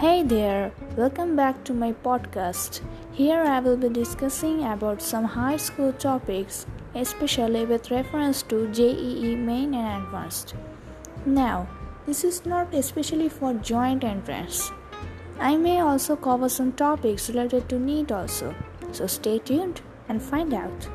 Hey there, welcome back to my podcast. Here I will be discussing about some high school topics, especially with reference to JEE Main and Advanced. Now, this is not especially for joint entrance. I may also cover some topics related to NEET also. So stay tuned and find out.